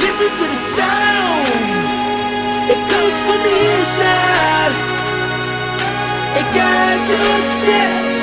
Listen to the sound. It comes from the inside. It guides your steps.